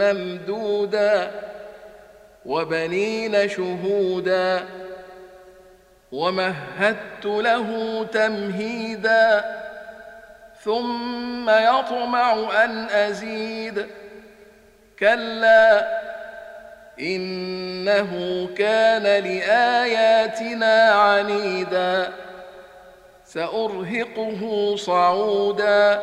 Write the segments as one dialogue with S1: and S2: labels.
S1: ممدودا وبنين شهودا ومهدت له تمهيدا ثم يطمع أن أزيد كلا إنه كان لآياتنا عنيدا سأرهقه صعودا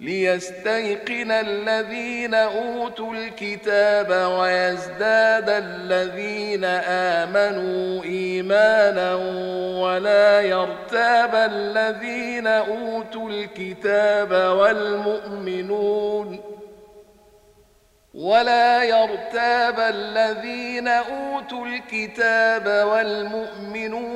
S1: ليستيقن الذين أوتوا الكتاب ويزداد الذين آمنوا إيمانا ولا يرتاب الذين أوتوا الكتاب والمؤمنون ولا يرتاب الذين أوتوا الكتاب والمؤمنون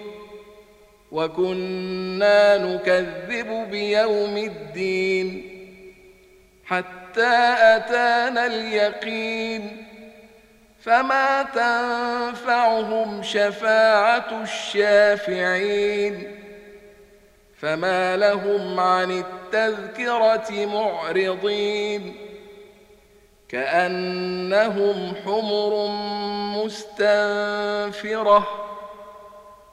S1: وكنا نكذب بيوم الدين حتى أتانا اليقين فما تنفعهم شفاعة الشافعين فما لهم عن التذكرة معرضين كأنهم حمر مستنفرة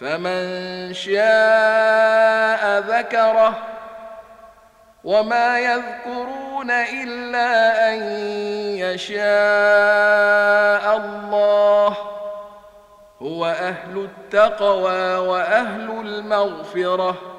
S1: فمن شاء ذكره وما يذكرون إلا أن يشاء الله هو أهل التقوى وأهل المغفرة